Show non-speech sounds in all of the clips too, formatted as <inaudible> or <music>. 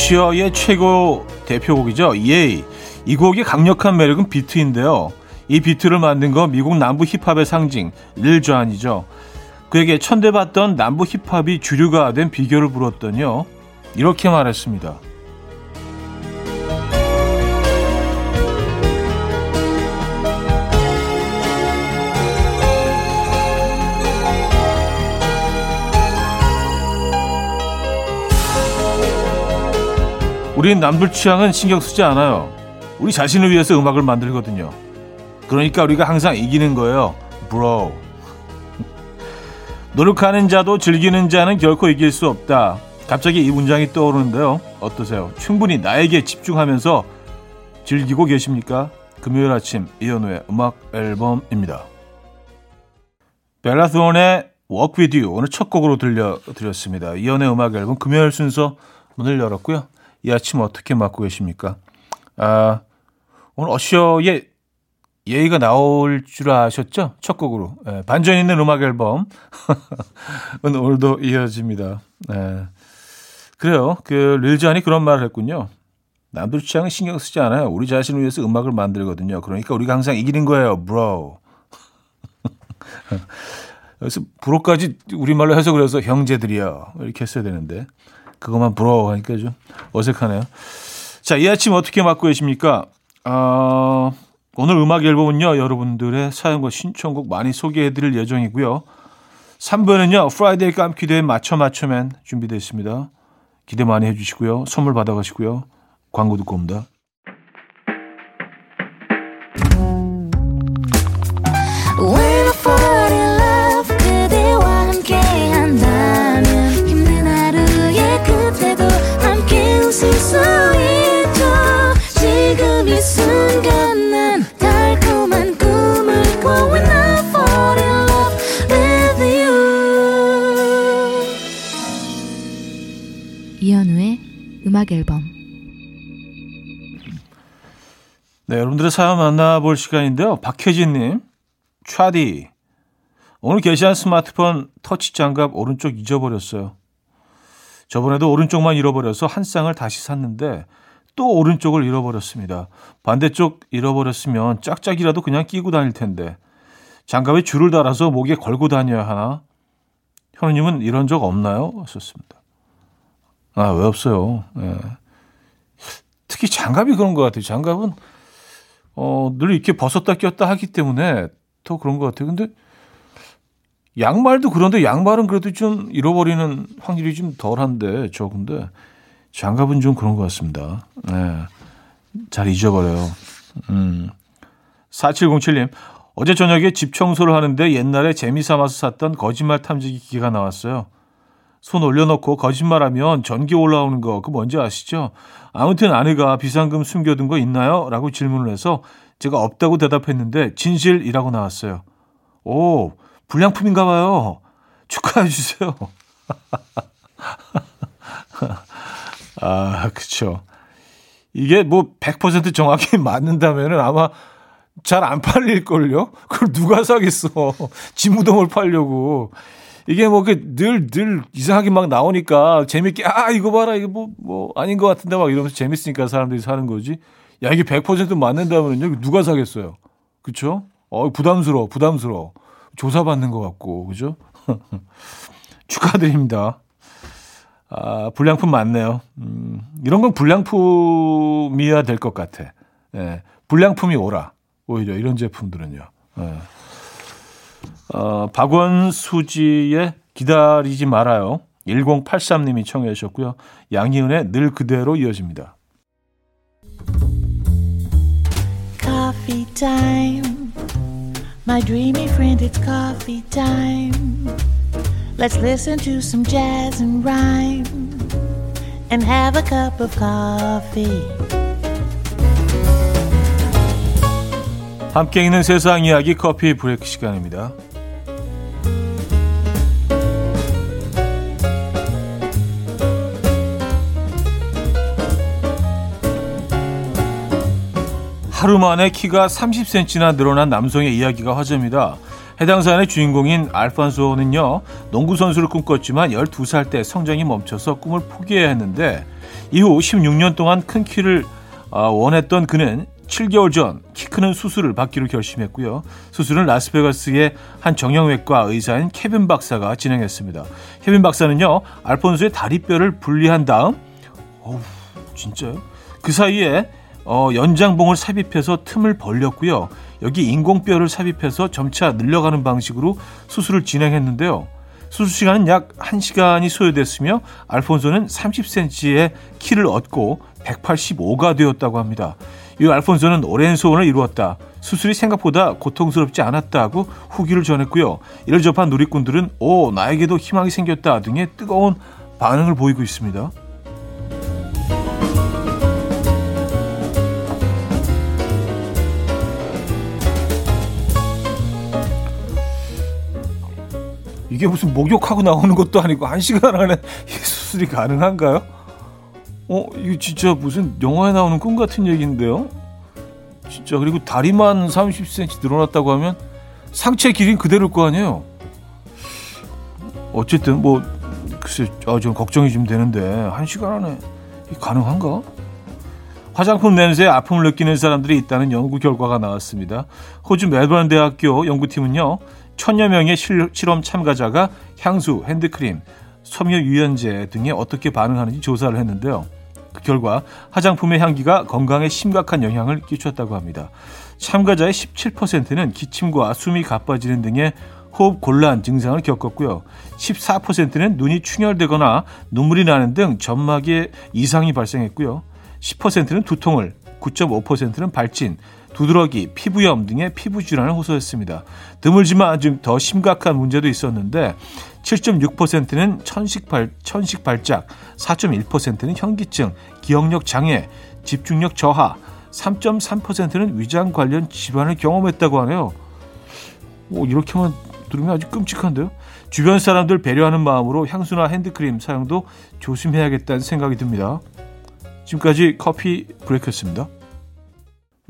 러시아의 최고 대표곡이죠. Yeah. 이 곡의 강력한 매력은 비트인데요. 이 비트를 만든 건 미국 남부 힙합의 상징 릴 존이죠. 그에게 천대받던 남부 힙합이 주류가 된 비결을 물었더니요. 이렇게 말했습니다. 우린 남들 취향은 신경 쓰지 않아요. 우리 자신을 위해서 음악을 만들거든요. 그러니까 우리가 항상 이기는 거예요. 브로. 노력하는 자도 즐기는 자는 결코 이길 수 없다. 갑자기 이 문장이 떠오르는데요. 어떠세요? 충분히 나에게 집중하면서 즐기고 계십니까? 금요일 아침 이현우의 음악 앨범입니다. 벨라스온의 Walk With You 오늘 첫 곡으로 들려드렸습니다. 이현우의 음악 앨범 금요일 순서 문을 열었고요. 이 아침 어떻게 맞고 계십니까? 아, 오늘 어셔의 예의가 나올 줄 아셨죠? 첫 곡으로. 예, 반전 있는 음악 앨범. <laughs> 오늘도 이어집니다. 예. 그래요. 그, 릴잔이 그런 말을 했군요. 남들 취향은 신경 쓰지 않아요. 우리 자신을 위해서 음악을 만들거든요. 그러니까 우리가 항상 이기는 거예요, 브로. <laughs> 그래서 브로까지 우리말로 해서 형제들이요. 이렇게 했어야 되는데. 그것만 부러워하니까 좀 어색하네요. 자, 이 아침 어떻게 맞고 계십니까? 어, 오늘 음악 앨범은요, 여러분들의 사연과 신청곡 많이 소개해 드릴 예정이고요. 3번은요, 프라이데이 깜키대에 맞춰 맞춰맨 준비되어 있습니다. 기대 많이 해주시고요. 선물 받아가시고요. 광고 듣고 옵니다. 음악 앨범 네, 여러분들의 사연 만나볼 시간인데요. 박혜진님, 차디. 오늘 게시한 스마트폰 터치 장갑 오른쪽 잊어버렸어요. 저번에도 오른쪽만 잃어버려서 한 쌍을 다시 샀는데 또 오른쪽을 잃어버렸습니다. 반대쪽 잃어버렸으면 짝짝이라도 그냥 끼고 다닐 텐데 장갑에 줄을 달아서 목에 걸고 다녀야 하나? 현우님은 이런 적 없나요? 썼습니다. 아, 왜 없어요? 예. 특히 장갑이 그런 것 같아요. 장갑은, 어, 늘 이렇게 벗었다 꼈다 하기 때문에 더 그런 것 같아요. 근데 양말도 그런데 양말은 그래도 좀 잃어버리는 확률이 좀 덜한데, 저 근데 장갑은 좀 그런 것 같습니다. 예. 잘 잊어버려요. 음. 4707님, 어제 저녁에 집 청소를 하는데 옛날에 재미 삼아서 샀던 거짓말 탐지기 기가 나왔어요. 손 올려놓고 거짓말하면 전기 올라오는 거 그 뭔지 아시죠? 아무튼 아내가 비상금 숨겨둔 거 있나요? 라고 질문을 해서 제가 없다고 대답했는데 진실이라고 나왔어요. 오, 불량품인가 봐요. 축하해 주세요. <laughs> 아, 그쵸. 이게 뭐 100% 정확히 <laughs> 맞는다면은 아마 잘 안 팔릴걸요? 그걸 누가 사겠어. <laughs> 지무동을 팔려고. 이게 뭐 늘늘 늘 이상하게 막 나오니까 재밌게 아 이거 봐라 이거 뭐뭐 뭐 아닌 것 같은데 막 이러면서 재밌으니까 사람들이 사는 거지. 야 이게 100% 맞는다면요 누가 사겠어요? 그렇죠? 어 부담스러워 부담스러워 조사받는 것 같고 그죠? <laughs> 축하드립니다. 아 불량품 맞네요. 음, 이런 건 불량품이어야 될 것 같아. 예, 불량품이 오라 오히려 이런 제품들은요. 예. 어, 박원수지의 기다리지 말아요. 1083님이 청해 주셨고요. 양희은의 늘 그대로 이어집니다. Coffee time. My dreamy friend, it's coffee time. Let's listen to some jazz and rhyme and have a cup of coffee. 함께 있는 세상 이야기 커피 브레이크 시간입니다. 하루 만에 키가 30cm나 늘어난 남성의 이야기가 화제입니다. 해당 사연의 주인공인 알판소는요, 농구 선수를 꿈꿨지만 12살 때 성장이 멈춰서 꿈을 포기해야 했는데, 이후 16년 동안 큰 키를 아, 원했던 그는 7개월 전 키 크는 수술을 받기로 결심했고요. 수술은 라스베가스의 한 정형외과 의사인 케빈 박사가 진행했습니다. 케빈 박사는요, 알폰소의 다리뼈를 분리한 다음, 어우, 진짜요? 그 사이에 어, 연장봉을 삽입해서 틈을 벌렸고요. 여기 인공뼈를 삽입해서 점차 늘려가는 방식으로 수술을 진행했는데요. 수술 시간은 약 1시간이 소요됐으며 알폰소는 30cm의 키를 얻고 185가 되었다고 합니다. 이 알폰소는 오랜 소원을 이루었다. 수술이 생각보다 고통스럽지 않았다고 후기를 전했고요. 이를 접한 누리꾼들은 오 나에게도 희망이 생겼다 등의 뜨거운 반응을 보이고 있습니다. 이게 무슨 목욕하고 나오는 것도 아니고 한 시간 안에 <laughs> 수술이 가능한가요? 어, 이거 진짜 무슨 영화에 나오는 꿈 같은 얘기인데요? 진짜 그리고 다리만 30cm 늘어났다고 하면 상체 길이는 그대로일 거 아니에요? 어쨌든 뭐 글쎄 아, 좀 걱정이 좀 되는데 한 시간 안에 가능한가? 화장품 냄새에 아픔을 느끼는 사람들이 있다는 연구 결과가 나왔습니다. 호주 멜버른 대학교 연구팀은요. 천여 명의 실험 참가자가 향수, 핸드크림, 섬유 유연제 등에 어떻게 반응하는지 조사를 했는데요. 그 결과 화장품의 향기가 건강에 심각한 영향을 끼쳤다고 합니다. 참가자의 17%는 기침과 숨이 가빠지는 등의 호흡 곤란 증상을 겪었고요. 14%는 눈이 충혈되거나 눈물이 나는 등 점막에 이상이 발생했고요. 10%는 두통을, 9.5%는 발진, 두드러기, 피부염 등의 피부 질환을 호소했습니다. 드물지만 좀 더 심각한 문제도 있었는데 7.6%는 천식발, 천식발작, 4.1%는 현기증, 기억력 장애, 집중력 저하, 3.3%는 위장 관련 질환을 경험했다고 하네요. 뭐 이렇게만 들으면 아주 끔찍한데요. 주변 사람들 배려하는 마음으로 향수나 핸드크림 사용도 조심해야겠다는 생각이 듭니다. 지금까지 커피 브레이크였습니다.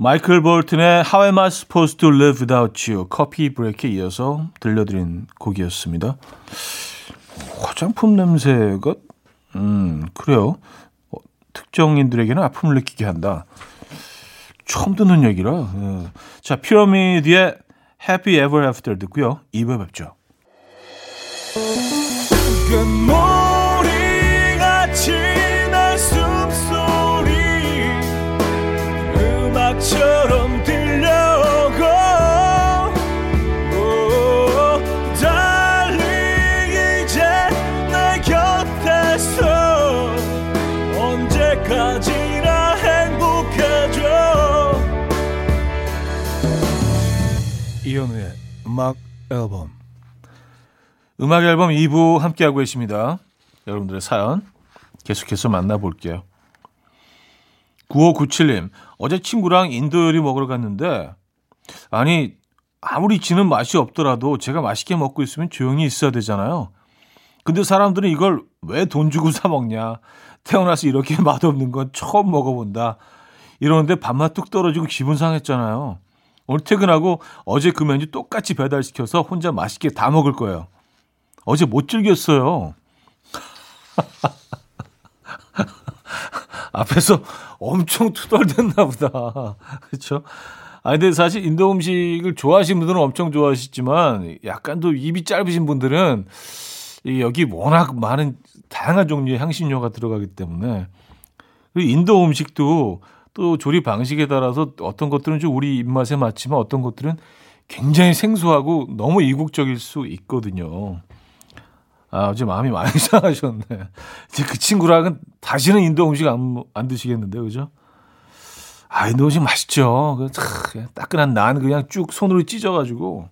마이클 볼튼의 How Am I Supposed to Live Without You 커피 브레이크에 이어서 들려드린 곡이었습니다. 화장품 냄새가 음 그래요. 어, 특정인들에게는 아픔을 느끼게 한다. 처음 듣는 얘기라. 예. 자 피라미드의 Happy Ever After 듣고요. 2부에 뵙죠. 음악 앨범 음악 앨범 2부 함께하고 계십니다 여러분들의 사연 계속해서 만나볼게요 9597님, 어제 친구랑 인도 요리 먹으러 갔는데, 아니, 아무리 지는 맛이 없더라도 제가 맛있게 먹고 있으면 조용히 있어야 되잖아요. 근데 사람들은 이걸 왜 돈 주고 사 먹냐. 태어나서 이렇게 <laughs> 맛없는 건 처음 먹어본다. 이러는데 밥맛 뚝 떨어지고 기분 상했잖아요. 오늘 퇴근하고 어제 그 메뉴 똑같이 배달시켜서 혼자 맛있게 다 먹을 거예요. 어제 못 즐겼어요. <laughs> 앞에서 엄청 투덜댔나 보다. 그렇죠? 아 근데 사실 인도 음식을 좋아하시는 분들은 엄청 좋아하시지만 약간 또 입이 짧으신 분들은 여기 워낙 많은 다양한 종류의 향신료가 들어가기 때문에 그리고 인도 음식도 또 조리 방식에 따라서 어떤 것들은 좀 우리 입맛에 맞지만 어떤 것들은 굉장히 생소하고 너무 이국적일 수 있거든요. 아, 어제 마음이 많이 <laughs> 상하셨네. 이제 그 친구랑은 다시는 인도 음식 안, 안 드시겠는데, 그죠? 아, 인도 음식 맛있죠. 그, 참, 따끈한 난 그냥 쭉 손으로 찢어가지고.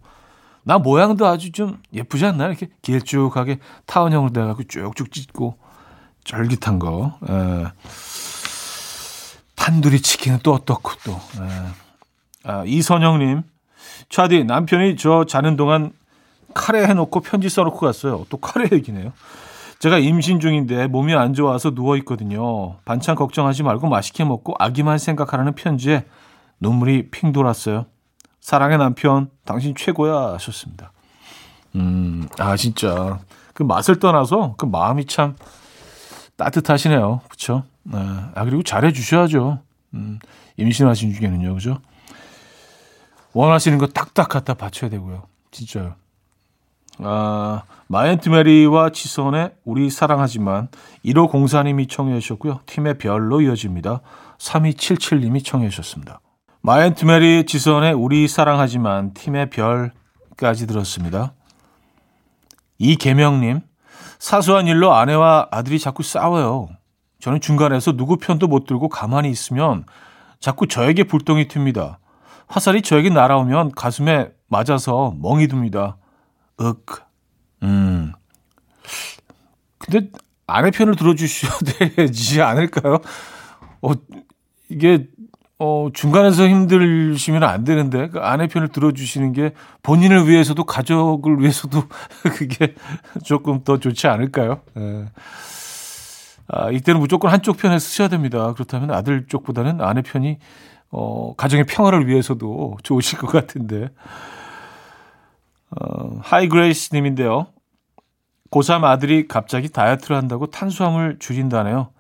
나 모양도 아주 좀 예쁘지 않나요? 이렇게 길쭉하게 타원형으로 돼갖고 쭉쭉 찢고 쫄깃한 거. 에. 예. 탄두리 치킨은 또 어떻고 또. 에. 예. 아, 이선영님. 차디 남편이 저 자는 동안 카레 해놓고 편지 써놓고 갔어요. 또 카레 얘기네요. 제가 임신 중인데 몸이 안 좋아서 누워 있거든요. 반찬 걱정하지 말고 맛있게 먹고 아기만 생각하라는 편지에 눈물이 핑 돌았어요. 사랑의 남편, 당신 최고야 하셨습니다. 음, 아 진짜 그 맛을 떠나서 그 마음이 참 따뜻하시네요. 그렇죠? 네. 아 그리고 잘해 주셔야죠. 음, 임신하신 중에는요, 그죠? 원하시는 거 딱딱 갖다 바쳐야 되고요. 진짜요. 아, 마이 앤트 메리와 지선의 우리 사랑하지만 1호 공사님이 청해 주셨고요. 팀의 별로 이어집니다. 3277님이 청해 주셨습니다. 마이 앤트 메리 지선의 우리 사랑하지만 팀의 별까지 들었습니다. 이계명님, 사소한 일로 아내와 아들이 자꾸 싸워요. 저는 중간에서 누구 편도 못 들고 가만히 있으면 자꾸 저에게 불똥이 튑니다. 화살이 저에게 날아오면 가슴에 맞아서 멍이 듭니다. 윽. 음. 근데 아내 편을 들어주셔야 <laughs> 되지 않을까요? 어, 이게, 어, 중간에서 힘들시면 안 되는데, 그 아내 편을 들어주시는 게 본인을 위해서도 가족을 위해서도 <laughs> 그게 조금 더 좋지 않을까요? 예. 아, 이때는 무조건 한쪽 편에 서셔야 됩니다. 그렇다면 아들 쪽보다는 아내 편이 어, 가정의 평화를 위해서도 좋으실 것 같은데. 어, 하이그레이스 님인데요. 고3 아들이 갑자기 다이어트를 한다고 탄수화물 줄인다네요.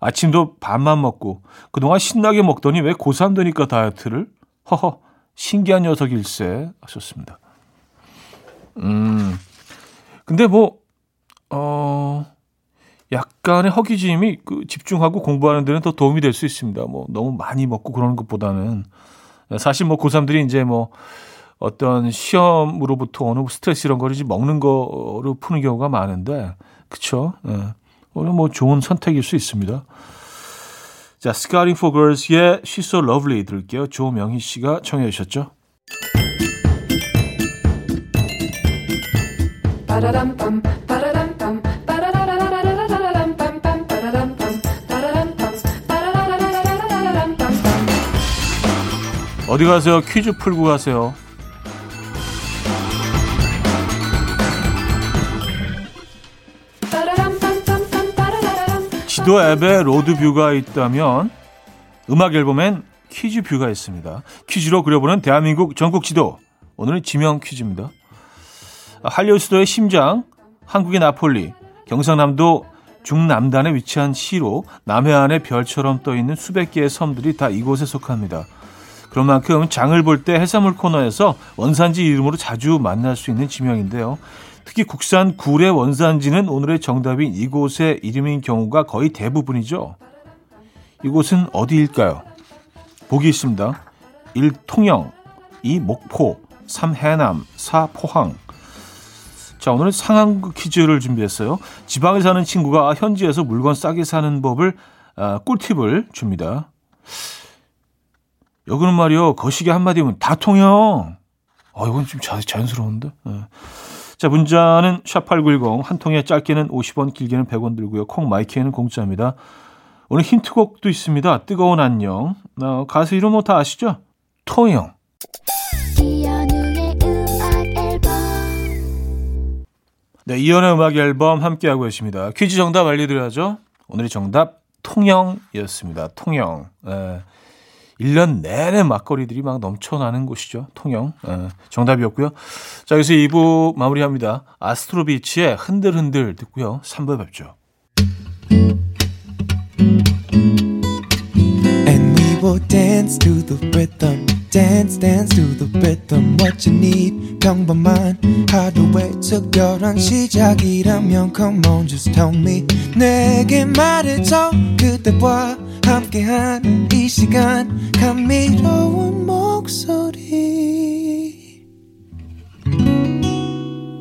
아침도 밥만 먹고 그동안 신나게 먹더니 왜 고3 되니까 다이어트를? 허허, 신기한 녀석일세 하셨습니다. 음, 근데 뭐, 어, 약간의 허기짐이 그 집중하고 공부하는 데는 더 도움이 될 수 있습니다. 뭐 너무 많이 먹고 그러는 것보다는 사실 뭐 고3들이 이제 뭐 어떤 시험으로부터 어느 스트레스 이런 거를 이제 먹는 거로 푸는 경우가 많은데 그쵸? 예. 오늘 뭐 좋은 선택일 수 있습니다. 자, Scouting for Girls의 She's So Lovely 들을게요. 조명희 씨가 청해 주셨죠. 어디 가세요? 퀴즈 풀고 가세요. 지도 앱에 로드뷰가 있다면 음악 앨범엔 퀴즈 뷰가 있습니다. 퀴즈로 그려보는 대한민국 전국 지도. 오늘은 지명 퀴즈입니다. 한류 수도의 심장, 한국의 나폴리, 경상남도 중남단에 위치한 시로 남해안의 별처럼 떠 있는 수백 개의 섬들이 다 이곳에 속합니다. 그런 만큼 장을 볼 때 해산물 코너에서 원산지 이름으로 자주 만날 수 있는 지명인데요. 특히 국산 굴의 원산지는 오늘의 정답인 이곳의 이름인 경우가 거의 대부분이죠. 이곳은 어디일까요? 보기 있습니다. 1. 통영 2. 목포 3. 해남 4. 포항 자, 오늘은 상황극 퀴즈를 준비했어요. 지방에 사는 친구가 현지에서 물건 싸게 사는 법을 아, 꿀팁을 줍니다. 여기는 말이요. 거시기 한마디면 다 통영. 어, 이건 좀 자, 자연스러운데. 네. 자, 문자는 샵8910, 한 통에 짧게는 50원, 길게는 100원 들고요. 콩 마이키에는 공짜입니다. 오늘 힌트곡도 있습니다. 뜨거운 안녕. 어, 가수 이름 뭐 다 아시죠? 통영. 네, 이연의 음악 앨범 함께하고 계십니다. 퀴즈 정답 알려드려야죠. 오늘의 정답 통영이었습니다. 통영. 네. 1년 내내 막거리들이 막 넘쳐나는 곳이죠. 통영. 예, 정답이었고요. 자, 여기서 2부 마무리합니다. 아스트로비치의 흔들흔들 듣고요. 3부 뵙죠. And we will dance to the rhythm. Dance dance to the rhythm what you need. 평범한 하루의 특별한 시작이라면 come on just tell me. 내게 말해줘 그대와 함께한 이 시간. 감미로운 목소리.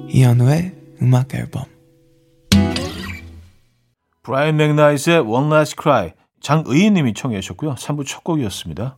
이현우의 음악 앨범. 브라이언 맥나이스의 One Last Cry 장의인님이 청해 주셨고요. 3부 첫 곡이었습니다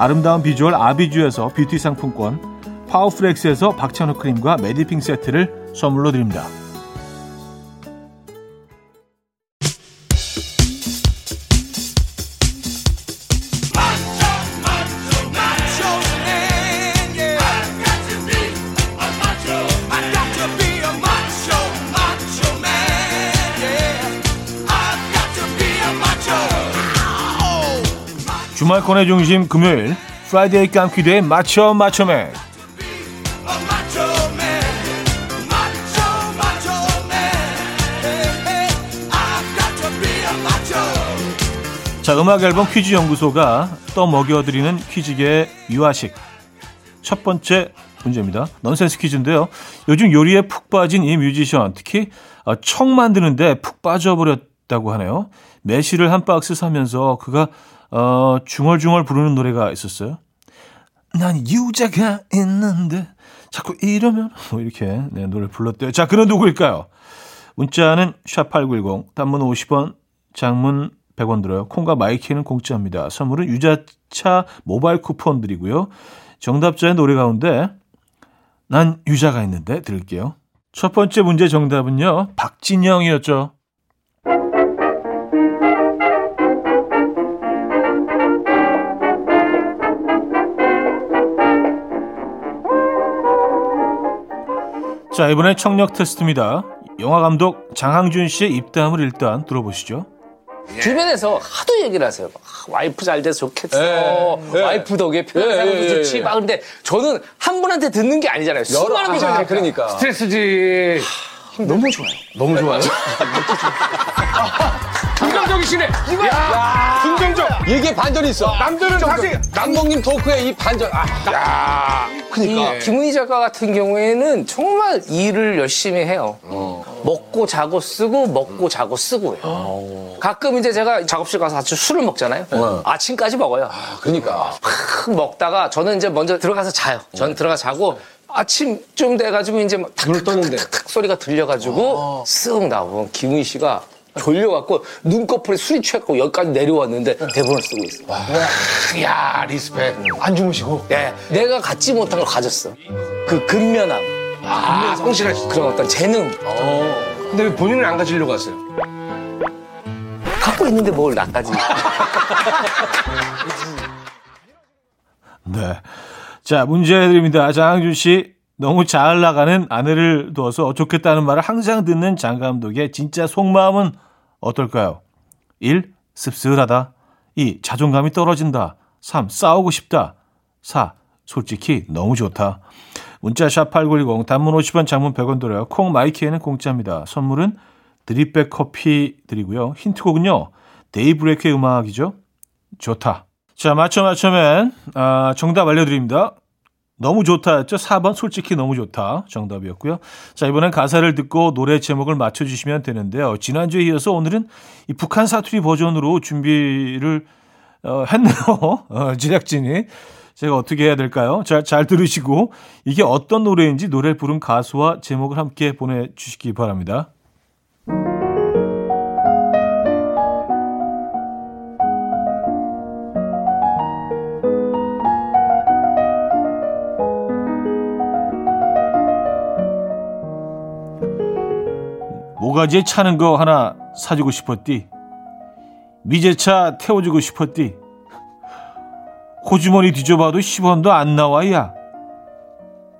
아름다운 비주얼 아비주에서 뷰티 상품권, 파워프렉스에서 박찬호 크림과 메디핑 세트를 선물로 드립니다. 주말권의 중심 금요일 Friday 깜퀴대의 맞춰 맞춰맨 자 음악 앨범 퀴즈 연구소가 떠먹여드리는 퀴즈계의 유아식 첫 번째 문제입니다. 넌센스 퀴즈인데요. 요즘 요리에 푹 빠진 이 뮤지션 특히 어, 청 만드는데 푹 빠져버렸다고 하네요. 매실을 한 박스 사면서 그가 어, 중얼중얼 부르는 노래가 있었어요. 난 유자가 있는데 자꾸 이러면 뭐 이렇게 네, 노래 불렀대요. 자, 그는 누구일까요? 문자는 샵8910 단문 50원, 장문 100원 들어요. 콩과 마이K는 공짜입니다. 선물은 유자차 모바일 쿠폰 드리고요. 정답자의 노래 가운데 난 유자가 있는데 들을게요. 첫 번째 문제 정답은요. 박진영이었죠. 자, 이번엔 청력 테스트입니다. 영화 감독 장항준 씨의 입담을 일단 들어보시죠. 예. 주변에서 하도 얘기를 하세요. 아, 와이프 잘 돼서 좋겠어. 예. 예. 와이프 덕에 편한 예, 예, 좋지. 막 근데 저는 한 분한테 듣는 게 아니잖아요. 수많은 분이 아, 그러니까. 스트레스지. 너무 좋아요. 너무 좋아요. <laughs> 긍정적이시네. 야, 긍정적. 이게 반전이 있어. 남들은 사실 남동님 토크에 이 반전. 아, 야. 그러니까 김은희 작가 같은 경우에는 정말 일을 열심히 해요. 어. 먹고 자고 쓰고 먹고 자고 쓰고 해요. 어. 가끔 이제 제가 작업실 가서 같이 술을 먹잖아요. 어. 아침까지 먹어요. 아, 그러니까. 팍 먹다가 저는 이제 먼저 들어가서 자요. 저는 들어가 자고 아침쯤 돼가지고 이제 막 눈을 떴는데 소리가 들려가지고 쓱 나오고 김은희 씨가 졸려갖고 눈꺼풀에 술이 취했고 여기까지 내려왔는데 대본을 쓰고 있어. 와. 야 respect. 안 주무시고. 예, 내가 갖지 못한 걸 가졌어. 그 근면함. 아, 성실할 그런 어떤 재능. 어. 근데 왜 본인은 안 가지려고 하세요? 갖고 있는데 뭘 나까지. <laughs> 네. 자, 문제 드립니다. 장항준 씨. 너무 잘 나가는 아내를 둬서 좋겠다는 말을 항상 듣는 장 감독의 진짜 속마음은 어떨까요? 1. 씁쓸하다. 2. 자존감이 떨어진다. 3. 싸우고 싶다. 4. 솔직히 너무 좋다. 문자 샵8910 단문 50원 장문 100원 들어요. 콩 마이키에는 공짜입니다. 선물은 드립백 커피 드리고요. 힌트곡은요. 데이브레이크의 음악이죠. 좋다. 자, 맞춰 맞춰맨. 아, 정답 알려드립니다. 너무 좋다였죠. 4번 솔직히 너무 좋다 정답이었고요. 자 이번엔 가사를 듣고 노래 제목을 맞춰주시면 되는데요. 지난주에 이어서 오늘은 이 북한 사투리 버전으로 준비를 어, 했네요. <laughs> 어, 제작진이 제가 어떻게 해야 될까요? 잘, 잘 들으시고 이게 어떤 노래인지 노래 부른 가수와 제목을 함께 보내주시기 바랍니다. 모가지에 차는 거 하나 사주고 싶었디. 미제차 태워주고 싶었디. 호주머니 뒤져봐도 10원도 안 나와 야.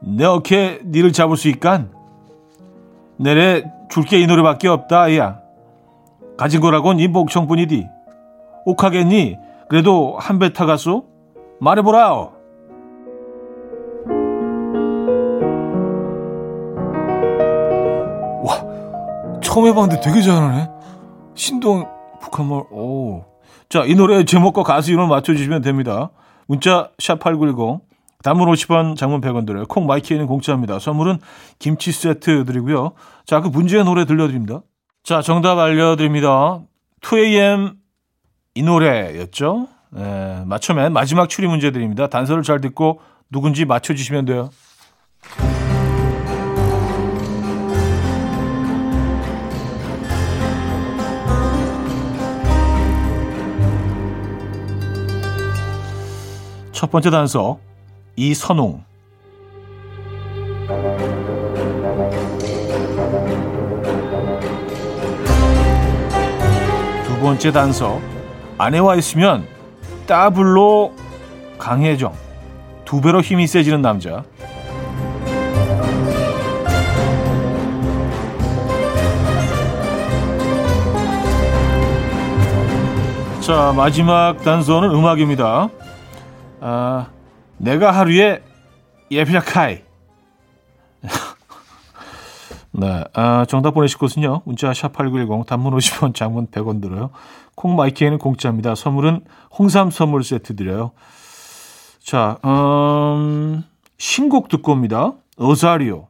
내 어깨 니를 잡을 수 있간 내래 줄게 이 노래밖에 없다 아야 가진 거라곤 이 목청뿐이디 옥하겠니 그래도 한 배 타갔소 말해보라오 처음 해봤는데 되게 잘하네 신동 북한말 오. 자, 이 노래 제목과 가수 이름 맞춰주시면 됩니다. 문자 샵8910 단문 50원, 장문 100원 들어요. 콩 마이키에는 공짜입니다. 선물은 김치 세트 드리고요. 자, 그 문제의 노래 들려드립니다. 자, 정답 알려드립니다. 2AM 이 노래였죠. 네, 맞춰면 마지막 추리 문제 드립니다. 단서를 잘 듣고 누군지 맞춰주시면 돼요. 첫 번째 단서 이선웅 두 번째 단서 아내와 있으면 따블로 강혜정. 두 배로 힘이 세지는 남자. 자 마지막 단서는 음악입니다 아, 내가 하루에 예비라카이. <laughs> 네, 아, 정답 보내실 곳은요. 문자 샵8910 단문 50원, 장문 100원 들어요. 콩 마이키에는 공짜입니다. 선물은 홍삼 선물 세트 드려요. 자, 음, 신곡 듣고 옵니다. 어사리오.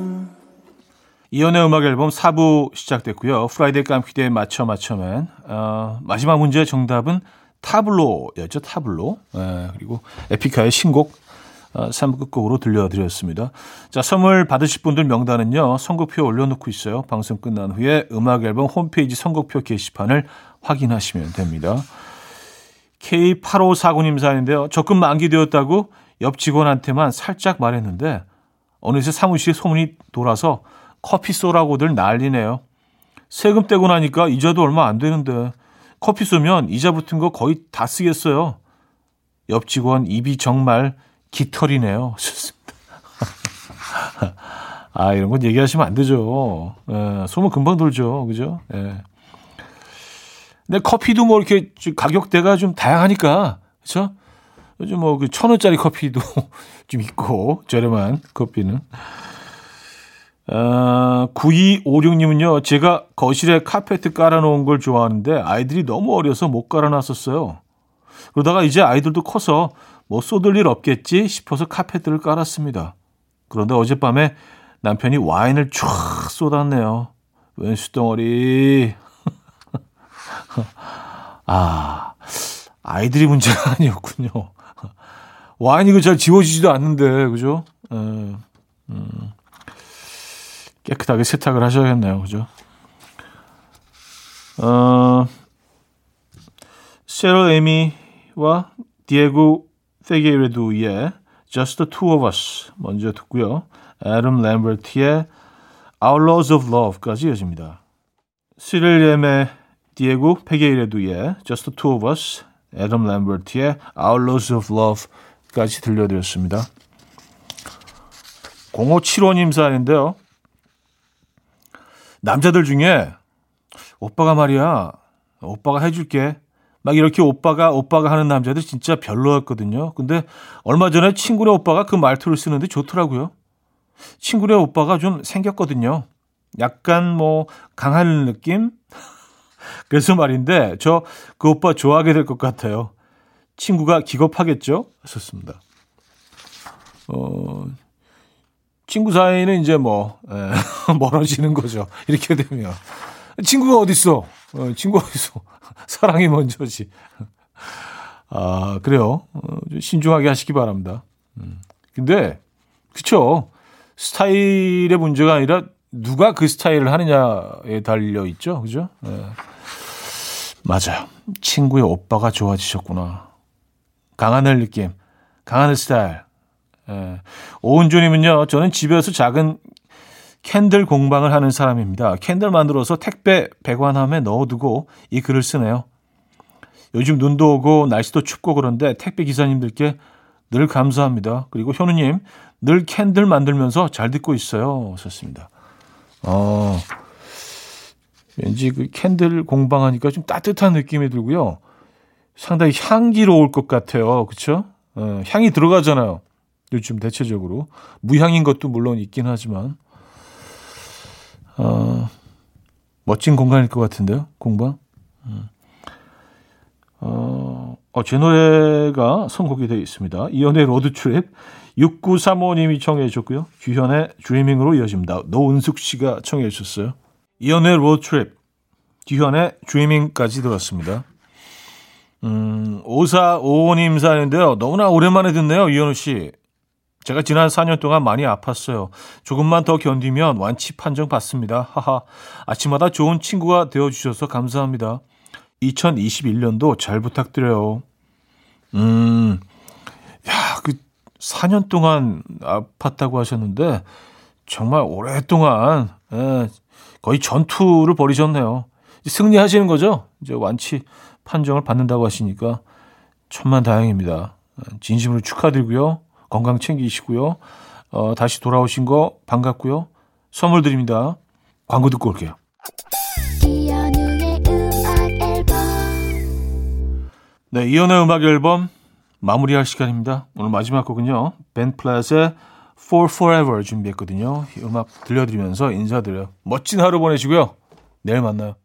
이현우의 음악 앨범 4부 시작됐고요. Friday 깜퀴대의 맞춰 맞춰맨. 어, 마지막 문제의 정답은 타블로였죠. 타블로. 예, 그리고 에픽하이의 신곡 어, 3부 끝곡으로 들려드렸습니다. 자, 선물 받으실 분들 명단은요. 선곡표 올려놓고 있어요. 방송 끝난 후에 음악 앨범 홈페이지 선곡표 게시판을 확인하시면 됩니다. K8549님 사연인데요. 적금 만기되었다고 옆 직원한테만 살짝 말했는데 어느새 사무실에 소문이 돌아서 커피 쏘라고들 난리네요. 세금 떼고 나니까 이자도 얼마 안 되는데 커피 쏘면 이자 붙은 거 거의 다 쓰겠어요. 옆 직원 입이 정말 깃털이네요. <laughs> 아, 이런 건 얘기하시면 안 되죠. 예, 소문 금방 돌죠. 그죠? 예. 근데 커피도 뭐 이렇게 가격대가 좀 다양하니까, 그죠? 요즘 뭐그천 원짜리 커피도 <laughs> 좀 있고, 저렴한 커피는. 어, 9256님은요, 제가 거실에 카페트 깔아놓은 걸 좋아하는데 아이들이 너무 어려서 못 깔아놨었어요. 그러다가 이제 아이들도 커서 뭐 쏟을 일 없겠지 싶어서 카페트를 깔았습니다. 그런데 어젯밤에 남편이 와인을 쫙 쏟았네요. 웬 수덩어리. <laughs> 아, 아이들이 문제가 <laughs> 아니었군요. 와인이 그잘 지워지지도 않는데, 그죠? 에, 음. 깨끗하게 세탁을 하셔야겠네요. 그죠? 어, 세로 에미와 디에고 페게레두의 Just the Two of Us 먼저 듣고요. 애덤 램버트의 Our Laws of Love까지 이어집니다. 시릴 예메 디에고 페게이레두의 Just the Two of Us, 애덤 램버트의 Our Laws of Love까지 들려드렸습니다. 0575님 사연인데요. 남자들 중에 오빠가 말이야, 오빠가 해줄게. 막 이렇게 오빠가 오빠가 하는 남자들 진짜 별로였거든요. 근데 얼마 전에 친구네 오빠가 그 말투를 쓰는데 좋더라고요. 친구네 오빠가 좀 생겼거든요. 약간 뭐 강한 느낌? <laughs> 그래서 말인데 저 그 오빠 좋아하게 될 것 같아요. 친구가 기겁하겠죠? 하셨습니다. 어, 친구 사이는 이제 뭐 에, <laughs> 멀어지는 거죠. 이렇게 되면 친구가 어디 있어? 어, 친구가 어디 있어? 사랑이 먼저지. 아 그래요. 어, 신중하게 하시기 바랍니다. 음. 근데 그쵸 스타일의 문제가 아니라 누가 그 스타일을 하느냐에 달려 있죠. 그죠? 네. 맞아요. 친구의 오빠가 좋아지셨구나. 강하늘 느낌, 강하늘 스타일. 예. 오은주님은요, 저는 집에서 작은 캔들 공방을 하는 사람입니다. 캔들 만들어서 택배 보관함에 넣어두고 이 글을 쓰네요. 요즘 눈도 오고 날씨도 춥고 그런데 택배 기사님들께 늘 감사합니다. 그리고 현우님 늘 캔들 만들면서 잘 듣고 있어요. 썼습니다. 어, 왠지 그 캔들 공방하니까 좀 따뜻한 느낌이 들고요. 상당히 향기로울 것 같아요. 그쵸? 어, 향이 들어가잖아요. 요즘 대체적으로. 무향인 것도 물론 있긴 하지만. 어, 멋진 공간일 것 같은데요. 공방. 음. 어, 어, 제 노래가 선곡이 되어 있습니다. 이현우의 Road Trip 6935님이 청해 주셨고요. 규현의 Dreaming으로 이어집니다. 노은숙 씨가 청해 주셨어요. 이현우의 Road Trip, 규현의 Dreaming까지 들었습니다. 음, 5455님 사연인데요. 너무나 오랜만에 듣네요, 이현우 씨. 제가 지난 4년 동안 많이 아팠어요. 조금만 더 견디면 완치 판정 받습니다. 하하. 아침마다 좋은 친구가 되어 주셔서 감사합니다. 2021년도 잘 부탁드려요. 음, 야, 그 4년 동안 아팠다고 하셨는데 정말 오랫동안 예, 거의 전투를 벌이셨네요. 승리하시는 거죠? 이제 완치 판정을 받는다고 하시니까 천만 다행입니다. 진심으로 축하드리고요. 건강 챙기시고요. 어, 다시 돌아오신 거 반갑고요. 선물 드립니다. 광고 듣고 올게요. 네, 이연의 음악 앨범 마무리할 시간입니다. 오늘 마지막 곡은요. 벤 플랫의 For Forever 준비했거든요. 이 음악 들려드리면서 인사드려요. 멋진 하루 보내시고요. 내일 만나요.